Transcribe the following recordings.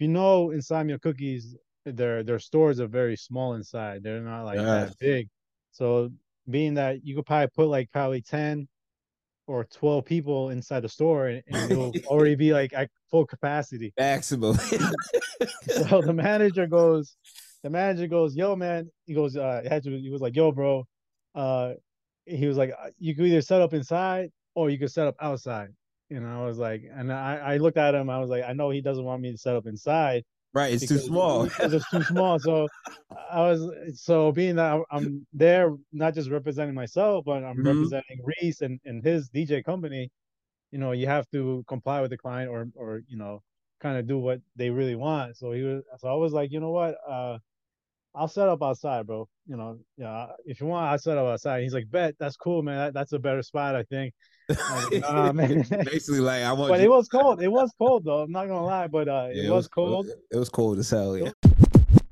you know Insomnia cookies, their their stores are very small inside. They're not like Yeah. that big. So being that you could probably put like probably 10 or 12 people inside the store and, and it'll already be like at full capacity. Maximum. So the manager goes, the manager goes, yo, man. He goes, uh, had to, he was like, yo, bro. Uh, he was like, "Uh, you could either set up inside or you could set up outside. And I was like, and I, I looked at him. I was like, I know he doesn't want me to set up inside right, it's too small. it's too small. So I was so being that I'm- there, not just representing myself, but I'm Mhm. representing Reese and, and his DJ company. You know, you have to comply with the client or or you know, kind of do what they really want. So he was, so I was like, you know what, uh, I'll set up outside, bro. You know, yeah, if you want, I'll set up outside. He's like, bet that's cool, man. That, that's a better spot, I think. Like, "Nah. Basically, like I want but you. it was cold. It was cold though. I'm not gonna lie, but uh, Yeah, it was cold. It was cold as hell. Yeah.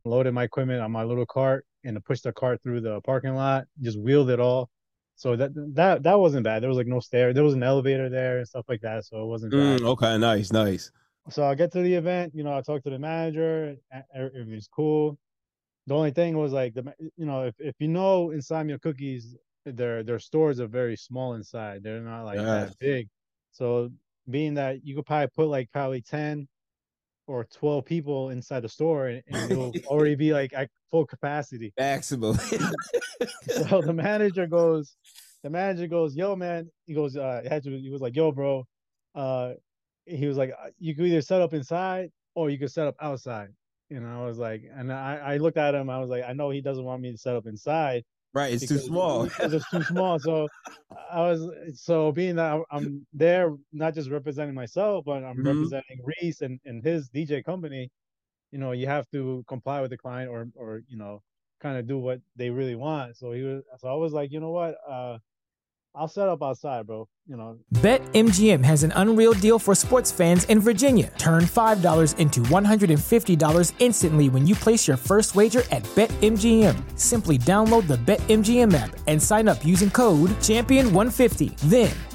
loaded my equipment on my little cart and to push the cart through the parking lot, just wheeled it all. So that that that wasn't bad. There was like no stair. There was an elevator there and stuff like that. So it wasn't bad. Mm, okay, nice, nice. So I get to the event, you know, I talk to the manager, everything's cool. The only thing was like the you know, if, if you know Insomnia cookies, their their stores are very small inside. They're not like Yeah. that big. So being that you could probably put like probably 10 or 12 people inside the store and, and it'll already be like at full capacity. Maximum. So the manager goes, the manager goes, yo, man. He goes, uh, he was like, yo, bro. Uh, he was like, "Uh, you could either set up inside or you could set up outside. And I was like, and I, I looked at him. I was like, I know he doesn't want me to set up inside. right, it's too small. because it's too small. So I was so being that I'm- there, not just representing myself, but I'm Mhm. representing Reese and, and his DJ company. You know, you have to comply with the client or or you know, kind of do what they really want. So he was so I was like, you know what, uh, I'll set up outside, bro. You know, BetMGM has an unreal deal for sports fans in Virginia. Turn $5 into $150 instantly when you place your first wager at BetMGM. Simply download the BetMGM app and sign up using code Champion150. Then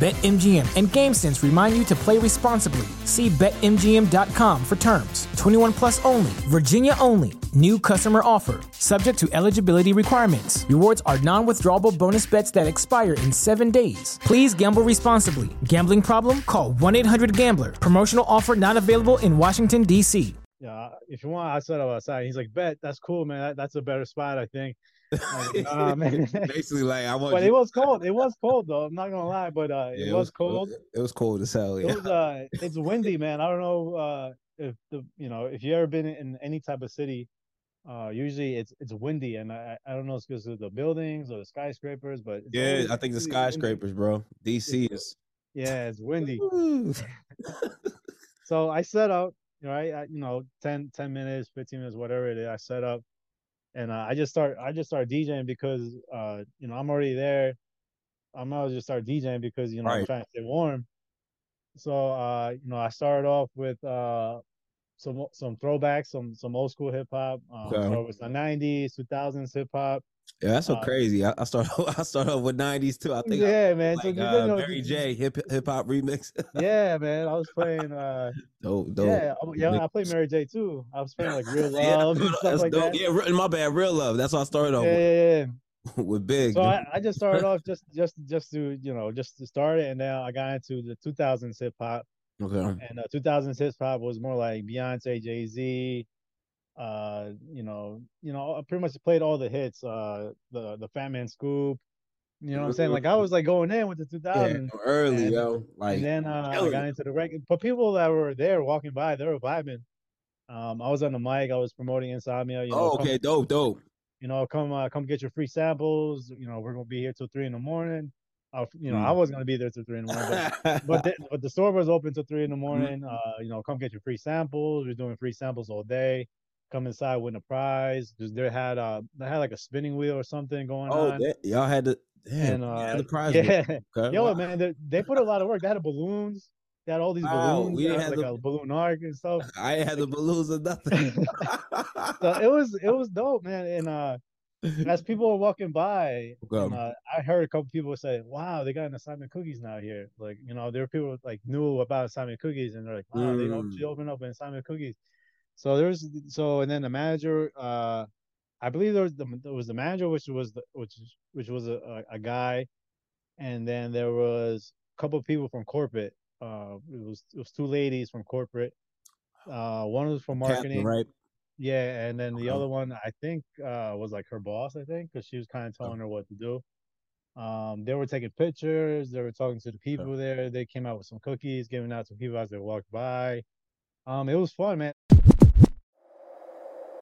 BetMGM and GameSense remind you to play responsibly. See BetMGM.com for terms. 21 plus only, Virginia only. New customer offer. Subject to eligibility requirements. Rewards are non withdrawable bonus bets that expire in seven days. Please gamble responsibly. Gambling problem? Call 1 800 Gambler. Promotional offer not available in Washington, D.C. yeah, if you want, I'll set up outside. He's like, bet that's cool, man. That, that's a better spot, I think. I was like, "Nah. Basically, like I want. but you- it was cold. It was cold though. I'm not gonna lie, but uh, Yeah, it was cold. It was cold as hell. It was uh it's windy, man. I don't know uh if the you know if you ever been in any type of city, uh usually it's it's windy and I I I don't know if it's because of the buildings or the skyscrapers, but Yeah, always I think the really windy. skyscrapers, bro. DC is. Yeah, it's windy. So I set up, right? I, you know, 10, 10 minutes, 15 minutes, whatever it is, I set up and uh, I just start I just start DJing because uh, you know, I'm already there. I might as well just start DJing because you know I'm trying to stay warm. So uh, you know, I started off with uh some some throwbacks, some some old school hip hop. Um, Okay. so it was the '90s, 2000s hip hop. Yeah, that's so Uh, crazy. I, I started. I started off with '90s too. I think. I- Yeah, man. so Like you uh, know, Mary J. Hip hip hop remix. Yeah, man. I was playing. uh dope, dope. Yeah, I- yeah. I played Mary J too. I was playing like Real Yeah, Love and stuff like dope. that. Yeah, my bad. Real love. That's what I started off Yeah, with, yeah, yeah. with Big. So I, I just started off just just just to you know just to start it, and then I got into the 2000s hip hop, okay. and uh, 2000s hip hop was more like Beyonce, Jay Z, uh, you know, you know, I pretty much played all the hits, uh, the the Fat Man Scoop, you know what I'm saying? Like I was like going in with the 2000 Yeah, early, and- yo. Like, and then uh, I got into the record. But people that were there walking by, they were vibing. Um, I was on the mic. I was promoting Insomnia. You know, oh, come- okay, dope, dope. you know, come uh, come get your free samples. You know, we're gonna be here till three in the morning. Uh, you know, I Mm. wasn't gonna be there till three in the morning, but but the, but the store was open till three in the Mm-hmm. morning. Uh, you know, come get your free samples. We're doing free samples all day. Come inside win a prize. They had uh they had like a spinning wheel or something going Oh, on. Oh, y'all had to. and uh, had the prize. yeah, Okay, yo wow. man, they, they put a lot of work. They had balloons. They had all these Wow, balloons. we didn't had have like the- a balloon arc and stuff. I had the balloons or nothing. So it was it was dope, man. And uh, as people were walking by, Okay. and, uh, I heard a couple people say, "Wow, they got an Insomnia cookies now here." Like you know, there were people like knew about Insomnia cookies, and they're like, "Wow, they Mm. actually opened up an Insomnia cookies." So there's so and then the manager, uh, I believe there was the there was the manager, which was the which which was a, a, a guy, and then there was a couple people from corporate. Uh, it was it was two ladies from corporate. Uh, one was from Captain, marketing, right? yeah, and then the Okay. other one I think uh was like her boss, I think, because she was kind of telling her what to do. Um, they were taking pictures, they were talking to the people there. They came out with some cookies, giving out to people as they walked by. Um, it was fun, man.